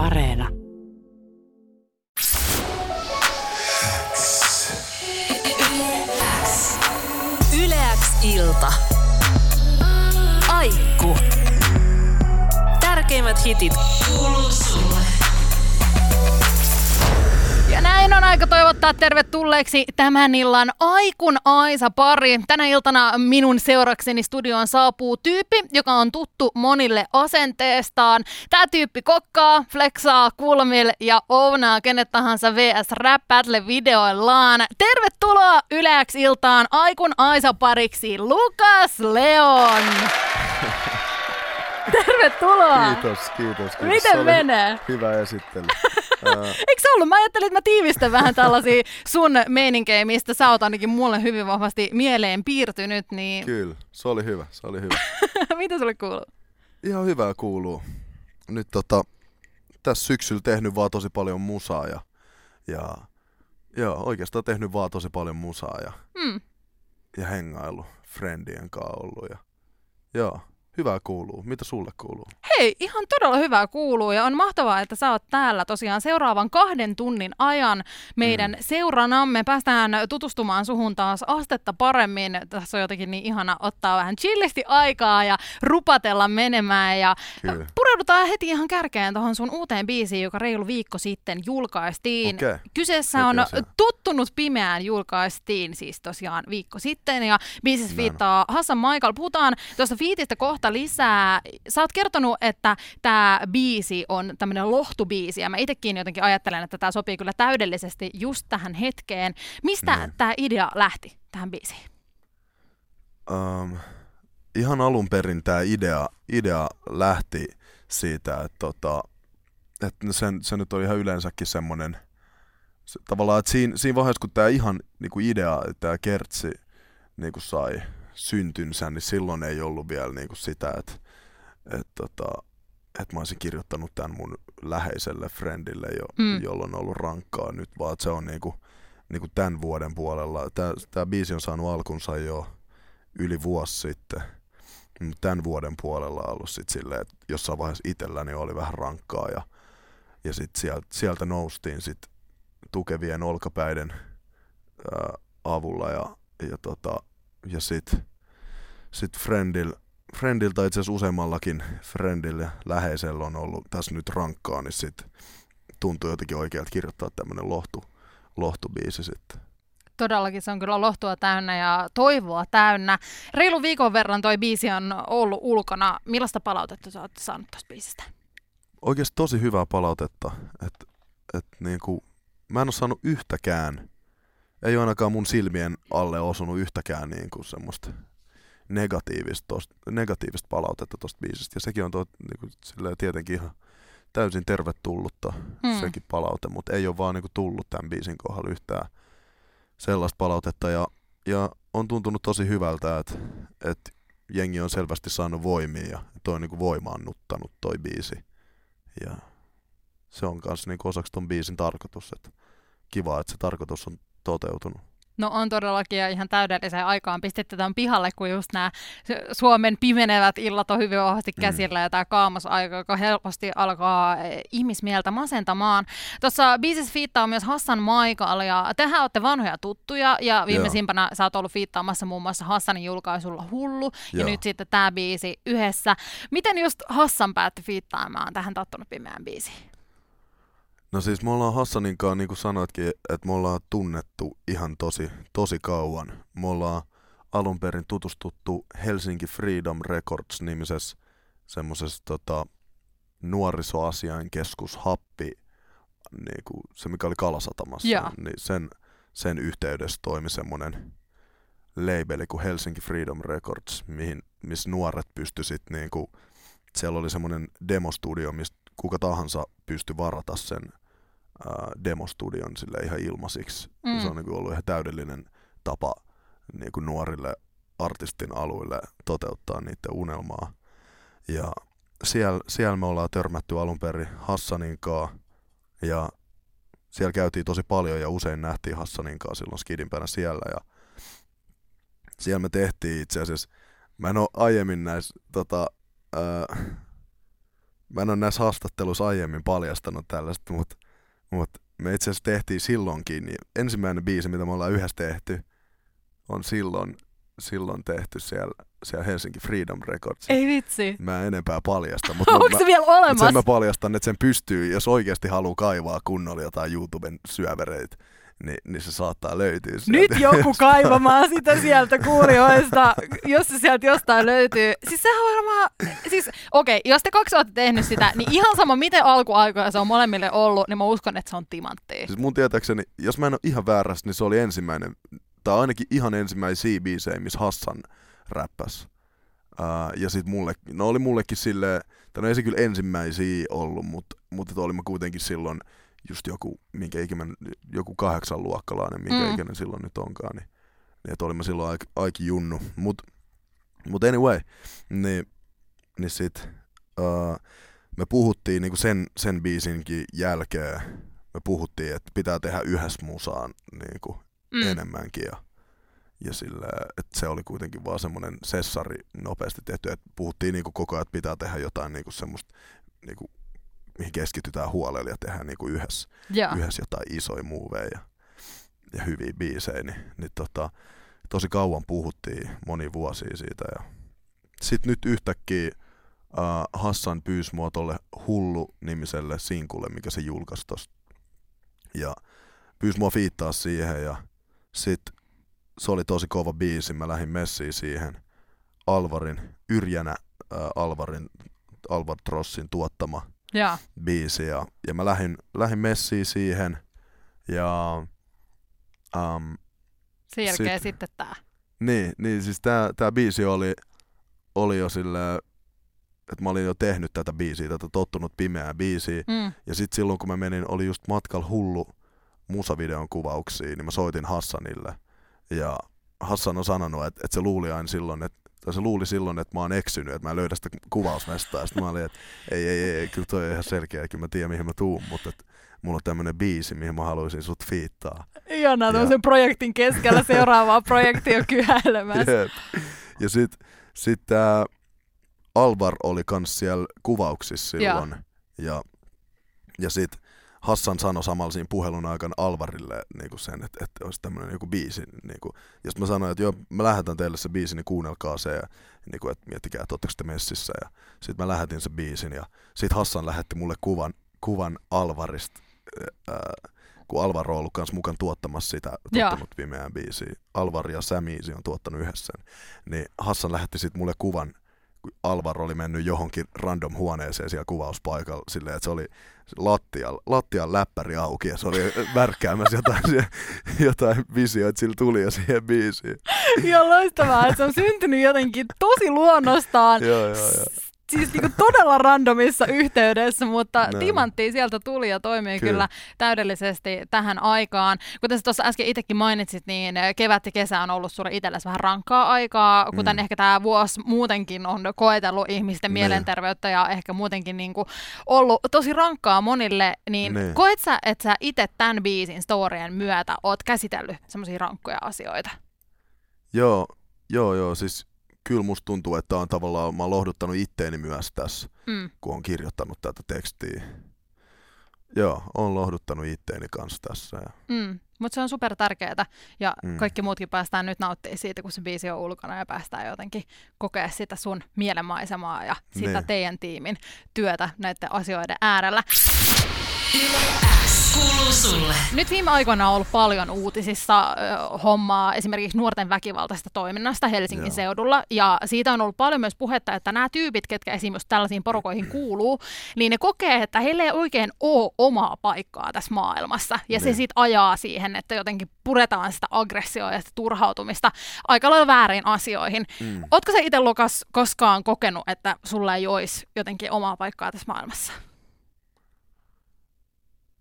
Areena. Yleäks ilta. Aikku. Tärkeimmät hitit kuuluu sulle. Näin on aika toivottaa tervetulleeksi tämän illan Aikun Aisa pari. Tänä iltana minun seurakseni studioon saapuu tyyppi, joka on tuttu monille asenteestaan. Tämä tyyppi kokkaa, flexaa kulmille ja ounaa kenet tahansa VS Rap Battle videoillaan. Tervetuloa Yleäksi iltaan Aikun Aisa pariksi Lukas Leon. Tervetuloa. Kiitos, kiitos. kiitos. Miten Se menee? Hyvä esittely. Eikö se ollut? Mä ajattelin, että mä tiivistän vähän tällaisia sun meininkejä, mistä sä oot ainakin mulle hyvin vahvasti mieleen piirtynyt, niin Kyllä, se oli hyvä, se oli hyvä. mitä sulle kuuluu? Ihan hyvää kuuluu. Nyt tota, tässä syksyllä tehnyt vaan tosi paljon musaa ja, ja joo, oikeastaan tehnyt vaan tosi paljon musaa ja, Hmm. ja hengailu friendien kanssa ollut ja joo, hyvää kuuluu. Mitä sulle kuuluu? Hei, ihan todella hyvää kuuluu ja on mahtavaa, että sä oot täällä tosiaan seuraavan kahden tunnin ajan meidän mm. seuranamme. Päästään tutustumaan suhun taas astetta paremmin. Tässä on jotenkin niin ihana ottaa vähän chillisti aikaa ja rupatella menemään ja Kyllä. pureudutaan heti ihan kärkeen tuohon sun uuteen biisiin, joka reilu viikko sitten julkaistiin. Okei. Kyseessä Heti on asiaan. Tuttunut pimeään julkaistiin siis tosiaan viikko sitten ja biisissä viittaa Hassan Michael. Puhutaan tuosta fiitistä kohta lisää. Sä oot kertonut, että tämä biisi on tämmöinen lohtubiisi ja mä itsekin jotenkin ajattelen, että tämä sopii kyllä täydellisesti just tähän hetkeen. Mistä Näin. tämä idea lähti tähän biisiin? Um, ihan alun perin tämä idea, idea lähti siitä, että, tota, että sen, se nyt on ihan yleensäkin semmoinen, se, tavallaan, että siinä, siinä vaiheessa, kun tämä ihan niin kuin idea, tämä kertsi niin kuin sai syntynsä, niin silloin ei ollut vielä niin kuin sitä, että, että, tota, että mä olisin kirjoittanut tämän mun läheiselle friendille, jo, Mm. jolla on ollut rankkaa nyt, vaan että se on niin kuin, niin kuin tämän vuoden puolella. Tämä, tämä biisi on saanut alkunsa jo yli vuosi sitten. Tämän vuoden puolella on ollut sit silleen, että jossain vaiheessa itselläni oli vähän rankkaa ja, ja sit sieltä, sieltä noustiin sit tukevien olkapäiden ää, avulla ja, ja, tota, ja sit, sit friendil, friendiltä itse asiassa useammallakin friendillä ja läheisellä on ollut tässä nyt rankkaa, niin sit tuntuu jotenkin oikealta kirjoittaa tämmönen lohtu, lohtubiisi sitten. Todellakin se on kyllä lohtua täynnä ja toivoa täynnä. Reilu viikon verran toi biisi on ollut ulkona. Millaista palautetta sä oot saanut tuosta biisistä? oikeasti tosi hyvää palautetta. Et, et niinku, mä en ole saanut yhtäkään, ei ole ainakaan mun silmien alle osunut yhtäkään niinku semmoista negatiivista, tosta, negatiivista palautetta tosta biisistä. Ja sekin on to, niinku, silleen tietenkin ihan täysin tervetullutta Hmm. hmm. sekin palaute, mutta ei ole vaan niinku tullut tämän biisin kohdalla yhtään sellaista palautetta. Ja, ja on tuntunut tosi hyvältä, että et jengi on selvästi saanut voimia ja toi on niinku voimaannuttanut toi biisi. Ja se on myös niinku osaksi ton biisin tarkoitus, että kiva, että se tarkoitus on toteutunut. No on todellakin ja ihan täydelliseen aikaan pistetty tämän pihalle, kun just nämä Suomen pimenevät illat on hyvin vahvasti Mm. käsillä ja tämä kaamosaika, joka helposti alkaa eh, ihmismieltä masentamaan. Tuossa biisissä fiittaa myös Hassan Michael ja tehän olette vanhoja tuttuja ja viimeisimpänä sä oot ollut fiittaamassa muun muassa Hassanin julkaisulla Hullu ja Joo. nyt sitten tämä biisi yhdessä. Miten just Hassan päätti fiittaamaan tähän Tattunut pimeään biisiin? No siis me ollaan Hassanin kanssa, niin kuin sanoitkin, että me ollaan tunnettu ihan tosi, tosi kauan. Me ollaan alun perin tutustuttu Helsinki Freedom Records nimisessä semmoisessa tota, nuorisoasiain keskus Happi, niin kuin se mikä oli Kalasatamassa, Joo. niin sen, sen yhteydessä toimi semmoinen labeli kuin Helsinki Freedom Records, mihin, missä nuoret pysty sit niinku, siellä oli semmoinen demostudio, mistä kuka tahansa pystyi varata sen ää, demostudion sille ihan ilmaisiksi. Mm. Se on niinku ollut ihan täydellinen tapa niinku nuorille artistin alueille toteuttaa niiden unelmaa. Ja siellä, siellä me ollaan törmätty alun perin Hassanin kanssa ja siellä käytiin tosi paljon ja usein nähtiin Hassanin kanssa silloin skidinpänä siellä ja siellä me tehtiin itse asiassa, mä en ole aiemmin näissä tota, ää, mä en ole näissä haastatteluissa aiemmin paljastanut tällaista, mutta, mutta me itse asiassa tehtiin silloinkin, niin ensimmäinen biisi, mitä me ollaan yhdessä tehty, on silloin, silloin tehty siellä, siellä Helsinki Freedom Records. Ei vitsi. Mä en enempää paljasta, mutta Onko se vielä olemassa? sen mä paljastan, että sen pystyy, jos oikeasti haluaa kaivaa kunnolla jotain YouTuben syövereitä, niin, niin se saattaa löytyä sieltä. Nyt joku kaivamaan sitä sieltä kuulijoista, jos se sieltä jostain löytyy. Siis sehän on varmaan, siis okei, okay, jos te kaksi olette tehnyt sitä, niin ihan sama miten alkuaikoja se on molemmille ollut, niin mä uskon, että se on timanttia. Siis mun tietääkseni, jos mä en ole ihan väärässä, niin se oli ensimmäinen, tai ainakin ihan ensimmäisiä biisejä, missä Hassan räppäs. Uh, ja sit mulle, no oli mullekin silleen, tai no ei se kyllä ensimmäisiä ollut, mutta, mutta olimme kuitenkin silloin just joku, minkä ikinä, joku kahdeksan luokkalainen, minkä Mm. ikinä silloin nyt onkaan, niin, niin että olimme silloin aik, aiki junnu. Mut, mut anyway, niin, niin sit uh, me puhuttiin niinku sen, sen biisinkin jälkeen, me puhuttiin, että pitää tehdä yhdessä musaan niinku Mm. enemmänkin ja, ja sillä, että se oli kuitenkin vaan semmoinen sessari nopeasti tehty, että puhuttiin niinku koko ajan, että pitää tehdä jotain niinku semmoista, niinku, mihin keskitytään huolella ja tehdään niinku yhdessä, Joo. yhdessä jotain isoja muoveja ja, ja hyviä biisejä, niin, niin tota, tosi kauan puhuttiin, moni vuosia siitä ja sitten nyt yhtäkkiä uh, Hassan pyysi mua tolle Hullu-nimiselle sinkulle, mikä se julkaisi tosta. Ja pyysi mua fiittaa siihen ja sit se oli tosi kova biisi. Mä lähdin messiin siihen Alvarin, Yrjänä äh, Alvarin, Alvar Trossin tuottama Joo. biisi. Ja, ja mä lähdin, lähdin messiin siihen ja um, Sen jälkeen Sit- sitten tää. niin, niin siis tää, tää biisi oli, oli jo silleen, että mä olin jo tehnyt tätä biisiä, tätä tottunut pimeää biisiä. Mm. Ja sitten silloin kun mä menin, oli just matkalla hullu musavideon kuvauksiin, niin mä soitin Hassanille. Ja Hassan on sanonut, että, että se luuli aina silloin, että tai se luuli silloin, että mä oon eksynyt, että mä en löydä sitä kuvausmestaa. Sitten mä olin, että ei, ei, ei, kyllä toi on ihan selkeä, kyllä mä tiedän mihin mä tuun, mutta että mulla on tämmönen biisi, mihin mä haluaisin sut fiittaa. Ihanaa Ja- tämmöisen projektin keskellä seuraavaa projektia kyhäilemässä. Jep. Ja sit, sit tää Alvar oli kans siellä kuvauksissa silloin. Ja, ja sit Hassan sanoi samalla siinä puhelun aikana Alvarille niinku sen, että, että olisi tämmöinen joku biisi. Niinku. Ja sit mä sanoin, että joo, mä lähetän teille se biisi, niin kuunnelkaa se. Ja, niinku, että miettikää, että te messissä. Ja sit mä lähetin sen biisin ja sit Hassan lähetti mulle kuvan, kuvan Alvarista. Ää, kun Alvar on ollut kans mukaan tuottamassa sitä Joo. tottunut pimeään biisiä. Alvar ja Samiisi on tuottanut yhdessä sen. Niin Hassan lähetti sit mulle kuvan, Alvar oli mennyt johonkin random huoneeseen siellä kuvauspaikalla silleen, että se oli lattian, lattian läppäri auki ja se oli värkkäämässä jotain, jotain visioita sillä tuli ja siihen biisiin. Ihan loistavaa, se on syntynyt jotenkin tosi luonnostaan. Joo, joo, joo. Siis niinku todella randomissa yhteydessä, mutta No. timanttia sieltä tuli ja toimii kyllä. Kyllä. täydellisesti tähän aikaan. Kuten sä tuossa äsken itsekin mainitsit, niin kevät ja kesä on ollut sulle itsellesi vähän rankkaa aikaa, kuten Mm. ehkä tämä vuosi muutenkin on koetellut ihmisten Niin. mielenterveyttä ja ehkä muutenkin niinku ollut tosi rankkaa monille, niin, Niin. koet sä, että sä itse tämän biisin storien myötä oot käsitellyt semmoisia rankkoja asioita? Joo, joo, joo, siis kyllä musta tuntuu, että on tavallaan, mä oon lohduttanut itteeni myös tässä, Mm. kun on kirjoittanut tätä tekstiä. Joo, on lohduttanut itteeni kanssa tässä. Ja, Mm. Mutta se on super tärkeää ja mm. Kaikki muutkin päästään nyt nauttimaan siitä, kun se biisi on ulkona ja päästään jotenkin kokea sitä sun mielenmaisemaa ja sitä Niin. teidän tiimin työtä näiden asioiden äärellä. X kuuluu sulle. Nyt viime aikoina on ollut paljon uutisissa ö, hommaa esimerkiksi nuorten väkivaltaista toiminnasta Helsingin Joo. seudulla. Ja siitä on ollut paljon myös puhetta, että nämä tyypit, ketkä esimerkiksi tällaisiin porukoihin kuuluu, niin ne kokee, että heillä ei oikein ole omaa paikkaa tässä maailmassa. Ja se Niin. sitten ajaa siihen, että jotenkin puretaan sitä aggressioa ja sitä turhautumista aika lailla väärin asioihin. mm. Ootko sä itse Lukas koskaan kokenut, että sulla ei olisi jotenkin omaa paikkaa tässä maailmassa?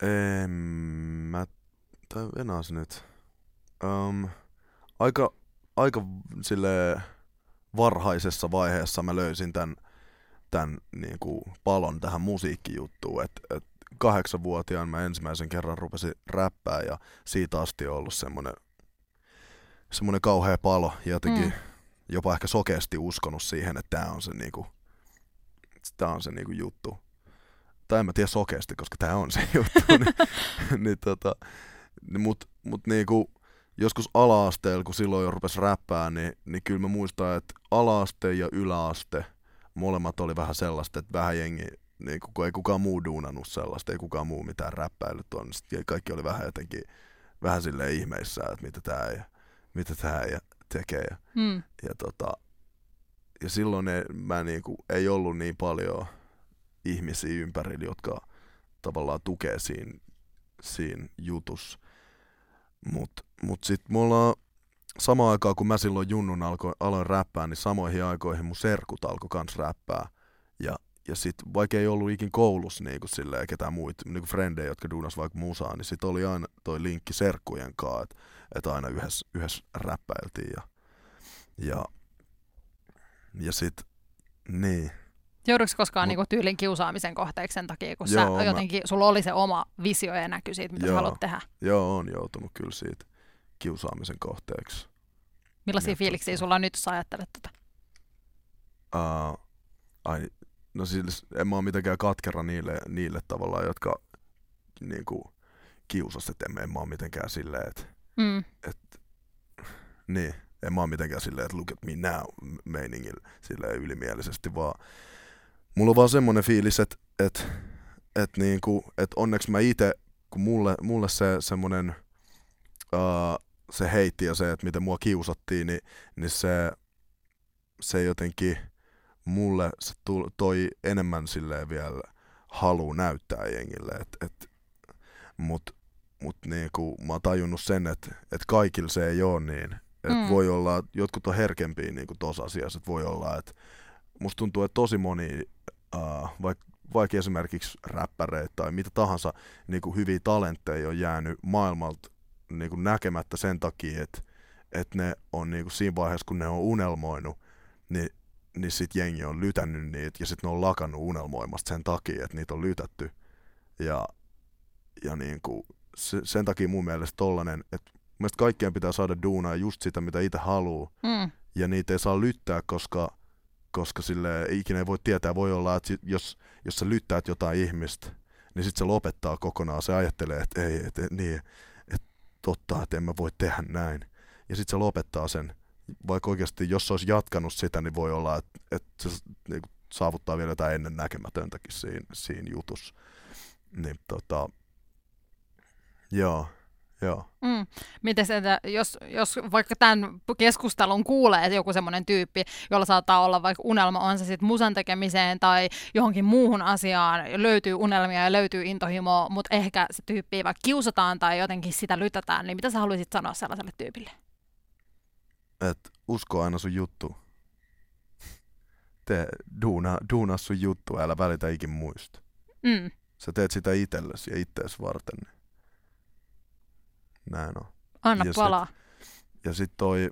En mä, tai venas nyt. Um, aika, aika sille varhaisessa vaiheessa mä löysin tämän, tämän niin kuin palon tähän musiikkijuttuun. Et, et kahdeksanvuotiaan mä ensimmäisen kerran rupesin räppää ja siitä asti on ollut semmoinen semmoinen kauhea palo ja jotenkin mm. jopa ehkä sokeasti uskonut siihen, että tämä on se, niinku, tää on se niinku juttu. Tai en mä tiedä sokeasti, koska tämä on se juttu, niin, niin tota, niin mut, mut niinku, joskus ala-asteella, kun silloin jo rupesi räppää, niin, niin kyllä mä muistan, että ala-aste ja yläaste, molemmat oli vähän sellaista, että vähän jengi, niin kun ei kukaan muu duunannut sellaista, ei kukaan muu mitään räppäillyt on, niin kaikki oli vähän jotenkin, vähän silleen ihmeissä, että mitä tää ja mitä tää ja tekee. Ja, Mm. ja, tota, ja silloin ei, mä niinku, ei ollut niin paljon ihmisiä ympärillä, jotka tavallaan tukee siinä, siinä jutussa. Mutta mut sitten mulla samaan aikaan, kun mä silloin junnun alko, aloin räppää, niin samoihin aikoihin mun serkut alkoi kans räppää. Ja, ja sit vaikka ei ollut ikin koulussa niinku silleen ketään muita niinku frendejä, jotka duunas vaikka musaa, niin sit oli aina toi linkki serkkujen kanssa, että et aina yhdessä, yhdessä räppäiltiin. Ja, ja, ja sit, niin. Joudutko koskaan Mut- niinku tyylin kiusaamisen kohteeksi sen takia, kun Joo, sä mä- jotenkin, sulla oli se oma visio ja näky siitä, mitä sä Joo. haluat tehdä? Joo, on joutunut kyllä siitä kiusaamisen kohteeksi. Millaisia Ja fiiliksiä tota- sulla on nyt, jos sä ajattelet tota? Uh, ai, no siis en mä oo mitenkään katkera niille, niille tavallaan, jotka niinku kiusas, että en, mä- en mä oo mitenkään silleen, että Mm. niin, en mä oo mitenkään silleen, että look at me now meiningillä silleen ylimielisesti, vaan mulla on vaan semmonen fiilis, että, että, että, niinku, että onneksi mä itse, kun mulle, mulle se semmonen uh, se heitti ja se, että miten mua kiusattiin, niin, niin se, se jotenkin mulle se tuli, toi enemmän silleen vielä halu näyttää jengille, et, et, mut, mut niinku, mä oon tajunnut sen, että et kaikilla se ei ole niin. Et Mm. Voi olla, jotkut on herkempiä niinku tossa asiassa, että voi olla, että musta tuntuu, että tosi moni, uh, vaikka vaikka esimerkiksi räppäreitä tai mitä tahansa niinku hyviä talentteja on jäänyt maailmalta niinku näkemättä sen takia, että et ne on niinku siinä vaiheessa, kun ne on unelmoinut, niin, niin sit jengi on lytännyt niitä ja sit ne on lakannut unelmoimasta sen takia, että niitä on lytätty. Ja, ja niinku, se, sen takia mun mielestä tollanen, että mun mielestä kaikkien pitää saada duunaa just sitä, mitä itse haluaa Mm. ja niitä ei saa lyttää, koska, koska sille ikinä ei voi tietää. Voi olla, että jos, jos sä lyttäät jotain ihmistä, niin sitten se lopettaa kokonaan. Se ajattelee, että ei, että niin, että totta, että en mä voi tehdä näin. Ja sitten se lopettaa sen. Vaikka oikeasti, jos se olisi jatkanut sitä, niin voi olla, että, että se niin saavuttaa vielä jotain ennen näkemätöntäkin siinä, siinä jutussa. Niin tota, joo, joo. Mm. Miten se, että jos, jos vaikka tämän keskustelun kuulee että joku semmoinen tyyppi, jolla saattaa olla vaikka unelma, on se sitten musan tekemiseen tai johonkin muuhun asiaan, löytyy unelmia ja löytyy intohimoa, mutta ehkä se tyyppi vaikka kiusataan tai jotenkin sitä lytätään, niin mitä sä haluaisit sanoa sellaiselle tyypille? että usko aina sun juttu. Tee, duuna, duuna sun juttu, älä välitä ikin muista. Mm. Sä teet sitä itsellesi ja ittees varten. Niin. Näin on. Anna Ja sit- palaa. Ja sit toi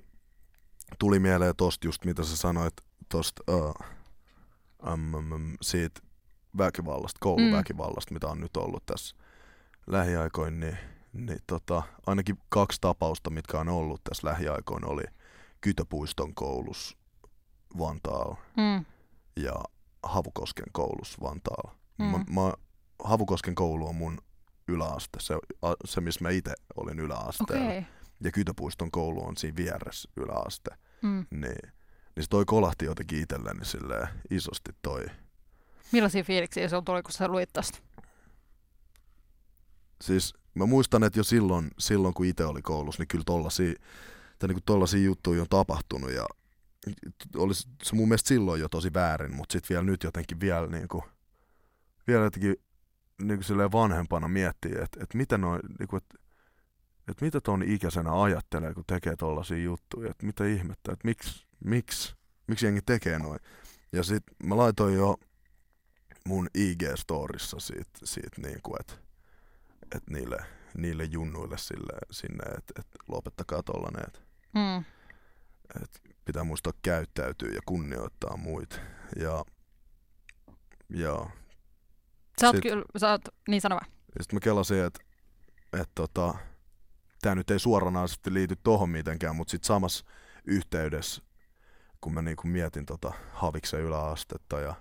tuli mieleen tosta just mitä sä sanoit tosta uh, um, um, siitä väkivallasta, kouluväkivallasta, mitä on nyt ollut tässä lähiaikoin, niin, niin tota, ainakin kaksi tapausta, mitkä on ollut tässä lähiaikoin, oli Kytöpuiston koulus Vantaalla Mm. ja Havukosken koulus Vantaalla. Mm. Mä, mä, Havukosken koulu on mun yläaste, se, se missä mä itse olin yläasteella. Okay. Ja Kytöpuiston koulu on siinä vieressä yläaste. Mm. Niin, niin se toi kolahti jotenkin itselleni silleen isosti toi. Millaisia fiiliksiä sulla tuli, kun sä luit tosta? Siis mä muistan, että jo silloin, silloin kun itse oli koulussa, niin kyllä tollasia, tai niinku tollasia juttuja on tapahtunut ja olisi se mun mielestä silloin jo tosi väärin, mutta sitten vielä nyt jotenkin vielä niinku, vielä jotenkin niinku silleen vanhempana miettii, että et mitä noin, niinku, että et mitä ton ikäisenä ajattelee, kun tekee tollasia juttuja, että mitä ihmettä, että miksi, miksi, miksi jengi tekee noin. Ja sit mä laitoin jo mun IG-storissa siitä, siitä niinku, että et niille, niille junnuille sille, sinne, että et lopettakaa tollanen, että Mm. et pitää muistaa käyttäytyä ja kunnioittaa muita. Ja, ja Sä oot Sit- kyllä, sä oot, niin sano vaan. Ja sitten mä kelasin, että et tota, tämä nyt ei suoranaisesti liity tohon mitenkään, mutta sitten samassa yhteydessä, kun mä niinku mietin tota Haviksen yläastetta ja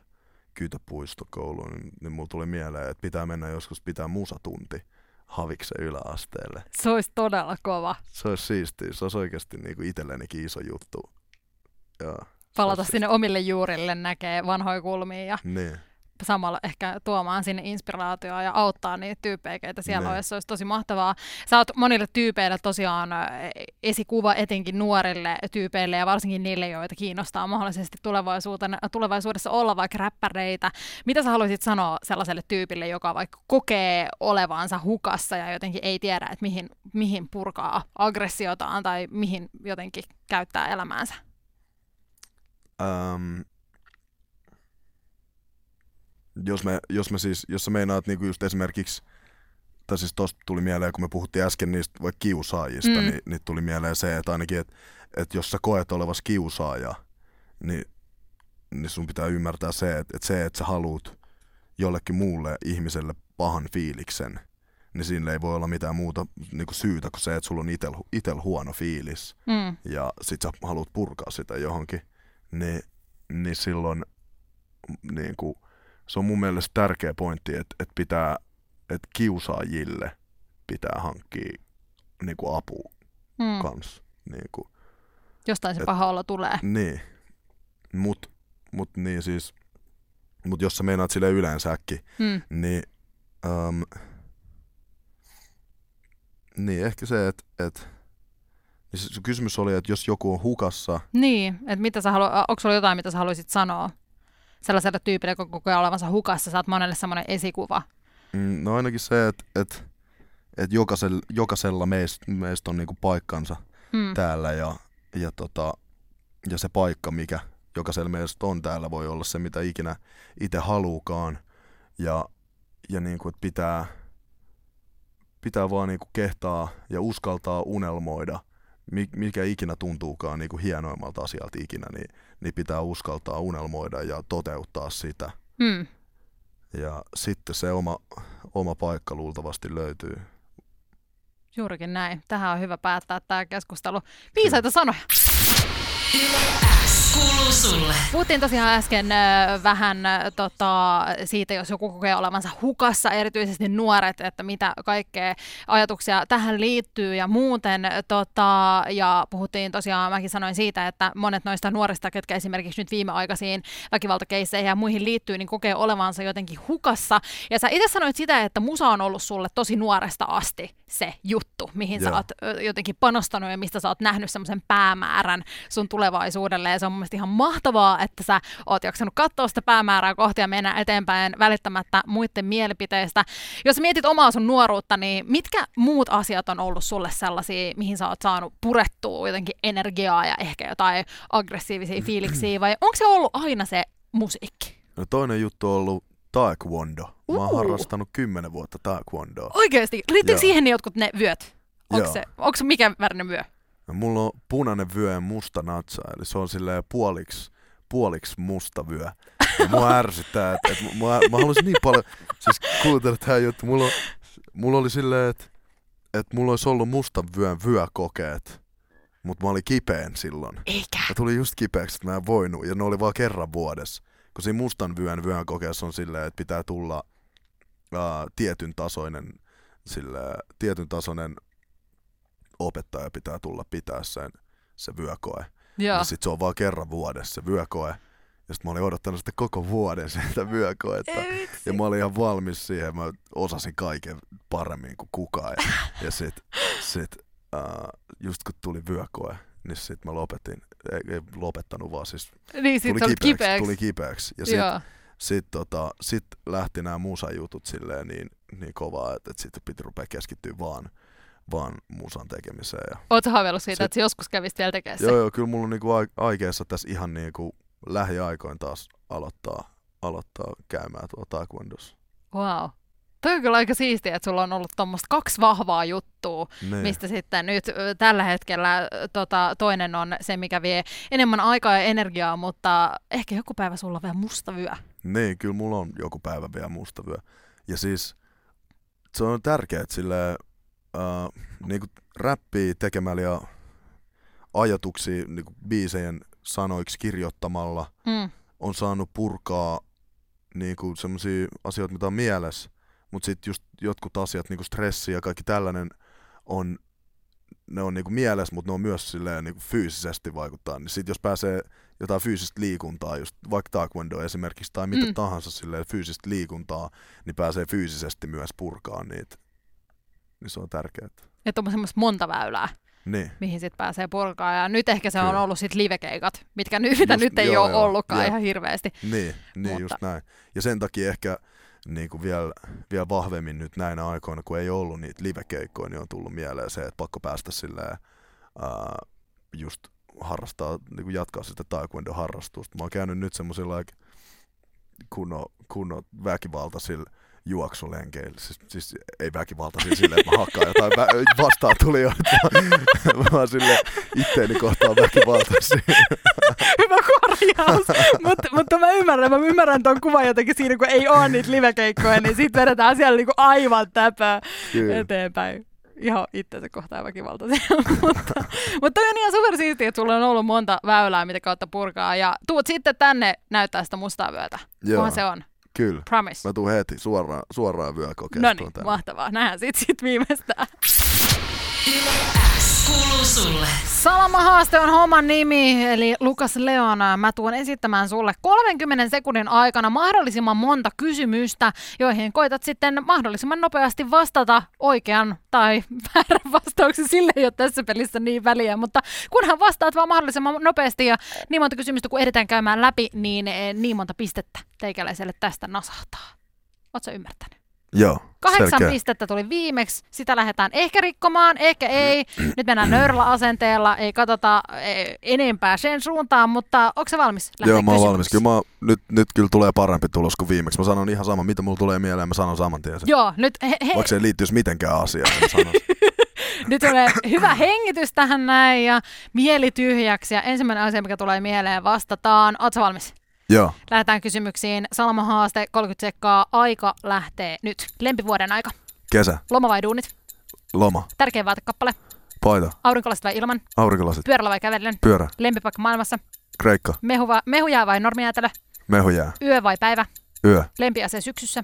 kytöpuistokouluun, niin, niin mulla tuli mieleen, että pitää mennä joskus pitää musatunti Haviksen yläasteelle. Se olisi todella kova. Se olisi siistiä, se olisi oikeasti niinku itsellenikin iso juttu. Ja, Palata se sinne omille juurille, näkee vanhoja kulmia ja Niin, samalla ehkä tuomaan sinne inspiraatioa ja auttaa niitä tyyppejä, keitä siellä Niin. olisi. Se olisi tosi mahtavaa. Sä oot monille tyypeille tosiaan esikuva etenkin nuorille tyypeille ja varsinkin niille, joita kiinnostaa mahdollisesti tulevaisuudessa olla vaikka räppäreitä. Mitä sä haluaisit sanoa sellaiselle tyypille, joka vaikka kokee olevansa hukassa ja jotenkin ei tiedä, että mihin, mihin purkaa aggressiotaan tai mihin jotenkin käyttää elämäänsä? Ähm, jos, me, jos, me siis, jos sä meinaat niinku just esimerkiksi, tai siis tosta tuli mieleen, kun me puhuttiin äsken niistä vaikka kiusaajista, Mm. niin, niin tuli mieleen se, että ainakin, että että jos sä koet olevas kiusaaja, niin, niin sun pitää ymmärtää se, että, että se, että sä haluut jollekin muulle ihmiselle pahan fiiliksen, niin siinä ei voi olla mitään muuta niin kuin syytä kuin se, että sulla on itel, itel huono fiilis Mm. ja sit sä haluat purkaa sitä johonkin, niin, niin silloin niin kuin, se on mun mielestä tärkeä pointti, että, että pitää, että kiusaajille pitää hankkia niin kuin apua Mm. kans. Niin, kuin, Jostain se Et- paha olla tulee. niin. Mut, mut niin siis, mut jos sä meinaat sille yleensäkin, Mm. niin, um, niin ehkä se, että et, niin se kysymys oli, että jos joku on hukassa, Niin, että mitä sä halu, onko sulla jotain, mitä sä haluaisit sanoa sellaiselle tyypille, joka kokee olevansa hukassa, sä oot monelle semmoinen esikuva. Mm, No ainakin se, että et, et jokaisella, jokaisella meistä, meistä on niinku paikkansa Mm. täällä ja, ja, tota, ja se paikka, mikä jokaisella meistä on täällä, voi olla se, mitä ikinä itse haluukaan. Ja, ja niinku, että pitää, pitää vaan niinku kehtaa ja uskaltaa unelmoida, mikä ikinä tuntuukaan niinku hienoimmalta asialta ikinä, niin, niin pitää uskaltaa unelmoida ja toteuttaa sitä. Mm. Ja sitten se oma, oma paikka luultavasti löytyy. Juurikin näin. Tähän on hyvä päättää tämä keskustelu. Viisaita sanoja. Yle X kuuluu sulle. Puhuttiin tosiaan äsken äh, vähän äh, tota, siitä, jos joku kokee olevansa hukassa, erityisesti nuoret, että mitä kaikkea ajatuksia tähän liittyy ja muuten. Tota, ja puhuttiin tosiaan, mäkin sanoin siitä, että monet noista nuorista, ketkä esimerkiksi nyt viimeaikaisiin väkivaltakeisseihin ja muihin liittyy, niin kokee olevansa jotenkin hukassa. Ja sä itse sanoit sitä, että musa on ollut sulle tosi nuoresta asti se juttu, mihin sä Joo. oot ö, jotenkin panostanut ja mistä sä oot nähnyt semmoisen päämäärän sun tulevaisuudelle. Ja se on mun mielestä ihan mahtavaa, että sä oot jaksanut katsoa sitä päämäärää kohti ja mennä eteenpäin välittämättä muiden mielipiteistä. Jos mietit omaa sun nuoruutta, niin mitkä muut asiat on ollut sulle sellaisia, mihin sä oot saanut purettua jotenkin energiaa ja ehkä jotain aggressiivisia fiiliksiä, vai onko se ollut aina se musiikki? No toinen juttu on ollut taekwondo. Mä oon harrastanut kymmenen vuotta taekwondoa. Oikeesti? Liittyykö siihen ne jotkut ne vyöt? Onko se, onko se mikä värinen vyö? Ja mulla on punainen vyö ja musta natsa, eli se on silleen puoliksi, puoliksi musta vyö. Ja mua ärsyttää, että et mua, mä haluaisin niin paljon, siis kuuntele tää juttu, mulla, on- mulla oli silleen, että et mulla olisi ollut mustan vyön vyökokeet, mutta mä olin kipeän silloin. Eikä. Mä tulin just kipeäksi, että mä en voinut, ja ne oli vaan kerran vuodessa. Kun siinä mustan vyön vyön kokeessa on silleen, että pitää tulla ää, tietyn tasoinen, sille, tietyn tasoinen opettaja pitää tulla pitää sen, se vyökoe. Ja sit se on vaan kerran vuodessa se vyökoe. Ja sit mä olin odottanut sitten koko vuoden sitä vyökoetta. Ei. Ja mä olin ihan valmis siihen. Mä osasin kaiken paremmin kuin kukaan. Ja, ja sit, sit uh, just kun tuli vyökoe, niin sit mä lopetin. Ei, ei lopettanut vaan siis. Niin sit Tuli kipeäksi, kipeäksi. tuli kipeäksi. Ja sit, Joo. sit, tota, sit lähti nämä musajutut silleen niin, niin kovaa, että, että sitten piti rupea keskittyä vaan, vaan musan tekemiseen. Ja Oot sä haaveillut siitä, Sit- että joskus kävisit vielä tekemään? Joo, joo, kyllä mulla on niinku ai- aikeessa tässä ihan niinku lähiaikoin taas aloittaa, aloittaa käymään tuolla taekwondossa. Wow. Toi on kyllä aika siistiä, että sulla on ollut tuommoista kaksi vahvaa juttua, Niin. mistä sitten nyt tällä hetkellä tota, toinen on se, mikä vie enemmän aikaa ja energiaa, mutta ehkä joku päivä sulla on vielä musta vyö. Niin, kyllä mulla on joku päivä vielä musta vyö. Ja siis se on tärkeää, että sille äh, niinku räppiä tekemällä ja ajatuksia niinku biisejen sanoiksi kirjoittamalla Mm. on saanut purkaa niinku semmoisia asioita, mitä on mielessä, mutta sitten just jotkut asiat, niinku stressi ja kaikki tällainen on, ne on niinku mielessä, mutta ne on myös silleen niinku fyysisesti vaikuttaa. Niin sitten jos pääsee jotain fyysistä liikuntaa, just vaikka taekwondo esimerkiksi, tai mitä Mm. tahansa silleen fyysistä liikuntaa, niin pääsee fyysisesti myös purkaa niitä. Niin se on tärkeää. Että on semmoista monta väylää, Niin. mihin sitten pääsee purkaa. Ja nyt ehkä se on Kyllä. ollut sitten livekeikat, mitkä nyt, mitä Just- nyt ei joo, ole joo, ollutkaan jep. ihan hirveästi. Niin, niin Mutta- just näin. Ja sen takia ehkä niin kuin vielä, vielä vahvemmin nyt näinä aikoina, kun ei ollut niitä livekeikkoja, niin on tullut mieleen se, että pakko päästä silleen, ää, just harrastaa, niin kuin jatkaa sitä taekwondo-harrastusta. Mä oon käynyt nyt semmoisilla like, kunnon, kunnon väkivaltaisilla juoksulenkeillä. Siis, siis ei väkivaltaisilla silleen, että mä hakkaan jotain vä- vastaan tulijoita, vaan- vaan silleen itteeni kohtaan väkivaltaisia. Hyvä korjaus. mutta, mutta mä ymmärrän, mä ymmärrän ton kuvan jotenkin siinä, kun ei ole niitä livekeikkoja, niin sit vedetään siellä niinku aivan täpää Kyllä. eteenpäin. Ihan itsensä kohtaan väkivaltaisia. mutta, mutta toi on ihan supersiistiä, että sulla on ollut monta väylää, mitä kautta purkaa. Ja tuut sitten tänne näyttää sitä mustaa vyötä. Joo, Kunhan se on. Kyllä. Promise. Mä tuun heti suoraan, suoraan vyökokeistoon No niin, mahtavaa. Nähdään sit, sit viimeistään. Kuuluu sulle. Salama haaste on homman nimi, eli Lukas Leona. Mä tuon esittämään sulle 30 sekunnin aikana mahdollisimman monta kysymystä, joihin koitat sitten mahdollisimman nopeasti vastata oikean tai väärän vastauksen. Sille ei ole tässä pelissä niin väliä, mutta kunhan vastaat vaan mahdollisimman nopeasti ja niin monta kysymystä kun ehditään käymään läpi, niin eh, niin monta pistettä teikäläiselle tästä nasahtaa. Oletko ymmärtänyt? Joo, Kahdeksan selkeä. pistettä tuli viimeksi, sitä lähdetään ehkä rikkomaan, ehkä ei. Nyt mennään nöyrällä asenteella, ei katsota eh, enempää sen suuntaan, mutta onko se valmis? lähteä Joo, mä oon valmis. Kyllä mä, nyt, nyt kyllä tulee parempi tulos kuin viimeksi. Mä sanon ihan sama, mitä mulla tulee mieleen, mä sanon saman tien sen. Joo, nyt, he, he, Vaikka se ei liittyisi mitenkään asiaan, niin nyt tulee hyvä hengitys tähän näin ja mieli tyhjäksi. Ja ensimmäinen asia, mikä tulee mieleen, vastataan. Ootko valmis? Joo, Lähdetään kysymyksiin. Salma haaste, 30 sekkaa. Aika lähtee nyt. Lempivuoden aika. kesä, Loma vai duunit? loma, Tärkeä vaatekappale. paita, Aurinkolasit vai ilman? aurinkolasit, Pyörällä vai kävellen? pyörä, Lempipaikka maailmassa? kreikka, Mehu vai, mehujää vai normijäätelö? mehujää, Yö vai päivä? yö, Lempiasia syksyssä?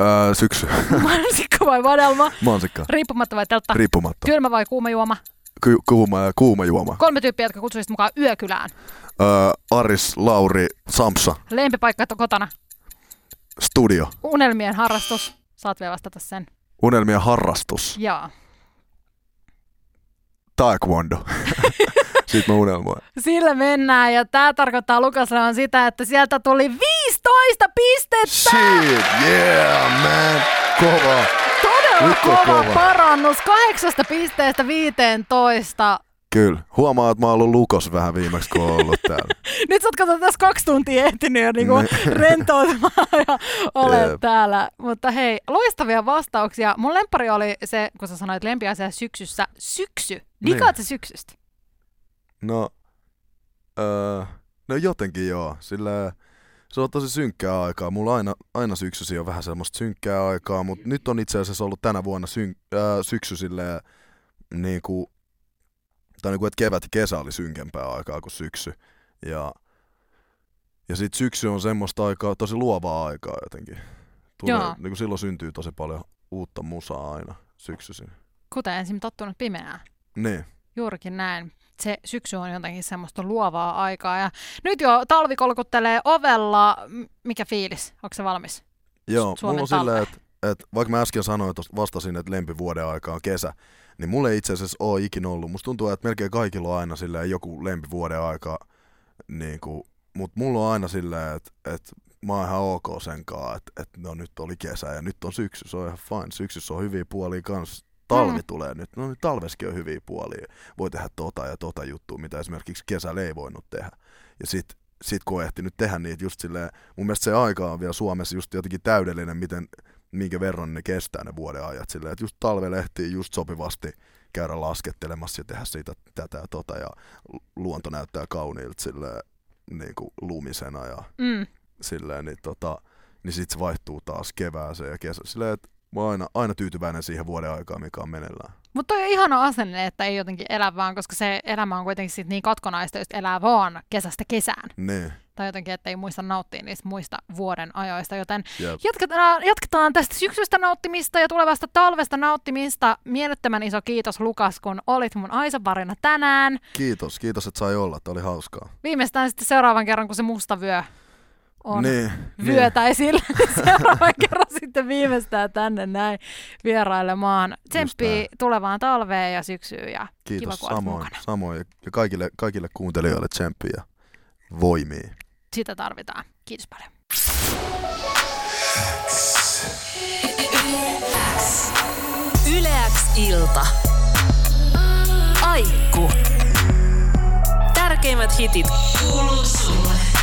öö, syksy, Mansikka vai vadelma? mansikka, Riippumatta vai teltta? riippumatta, Kylmä vai kuuma juoma? Ky- kuuma kuuma juoma. Kolme tyyppiä, jotka kutsuisit mukaan yökylään. Öö, Aris, Lauri, Samsa, Lempipaikka to- kotona? studio, Unelmien harrastus? Saat vielä vastata sen. unelmien harrastus, Joo. taekwondo. Sitten mä unelmoin. Sillä mennään ja tämä tarkoittaa Lukasle on sitä, että sieltä tuli 15 pistettä! Shit, yeah, man. Kova. Nyt kova, kova. parannus. 8 pisteestä 15. Kyllä. Huomaa, että mä oon ollut lukos vähän viimeksi, kun oon ollut täällä. Nyt sä oot kato tässä kaksi tuntia ehtinyt jo niinku Niin. rentoutumaan ja olet Jep. täällä. Mutta hei, loistavia vastauksia. Mun lempari oli se, kun sä sanoit lempiasia syksyssä, syksy. Dikaat sä syksystä? No, öö, no jotenkin joo. Sillä se on tosi synkkää aikaa. Mulla aina, aina syksysi on vähän semmoista synkkää aikaa, mutta nyt on itse asiassa ollut tänä vuonna syn, öö, syksy silleen, niin kuin, tai niin kuin, että kevät ja kesä oli synkempää aikaa kuin syksy. Ja, ja sitten syksy on semmoista aikaa, tosi luovaa aikaa jotenkin. Tulee, Joo. niin kuin silloin syntyy tosi paljon uutta musaa aina syksyisin. Kuten ensin tottunut pimeään. Niin. Juurikin näin. Se syksy on jotenkin semmoista luovaa aikaa. Ja nyt jo talvi kolkuttelee ovella. Mikä fiilis? Onko se valmis? Joo, Suomen mulla on silleen, että et, vaikka mä äsken sanoin, että vastasin, että lempivuoden aika on kesä, niin mulla ei itse asiassa ole ikinä ollut. Musta tuntuu, että melkein kaikilla on aina silleen joku lempivuoden aika, niin kuin, mutta mulla on aina silleen, että, että mä oon ihan ok sen kanssa, että, että no nyt oli kesä ja nyt on syksy, se on ihan fine. Syksyssä on hyviä puolia kanssa. Talvi Mm. tulee nyt, no nyt talveskin on hyviä puolia. Voi tehdä tota ja tota juttua, mitä esimerkiksi kesällä ei voinut tehdä. Ja sit, sit kun on ehtinyt tehdä niitä just silleen, mun mielestä se aika on vielä Suomessa just jotenkin täydellinen, miten, minkä verran ne kestää ne vuoden ajat silleen, että just talvella ehtii just sopivasti käydä laskettelemassa ja tehdä siitä tätä ja tota ja lu- luonto näyttää kauniilta silleen niin kuin lumisena ja Mm. silleen, niin, tota, niin sit se vaihtuu taas kevääseen ja kesä. Silleen, että mä oon aina, aina tyytyväinen siihen vuoden aikaan, mikä on meneillään. Mutta toi on ihana asenne, että ei jotenkin elä vaan, koska se elämä on kuitenkin sit niin katkonaista, jos elää vaan kesästä kesään. Niin, tai jotenkin, että ei muista nauttia niistä muista vuoden ajoista, joten Jep. jatketaan, jatketaan tästä syksystä nauttimista ja tulevasta talvesta nauttimista. Mielettömän iso kiitos Lukas, kun olit mun Aisa-parina tänään. Kiitos, kiitos, että sai olla. Tämä oli hauskaa. Viimeistään sitten seuraavan kerran, kun se musta vyö on Niin, vyötä esillä. Seuraavan kerran sitten viimeistään tänne näin vierailemaan. Tsemppiä näin. tulevaan talveen ja syksyyn ja Kiitos kiva, samoin, mukana. samoin. Ja kaikille, kaikille kuuntelijoille tsemppiä ja voimia. Sitä tarvitaan. Kiitos paljon. Yleäks ilta. Aikku. Tärkeimmät hitit kuuluu sulle.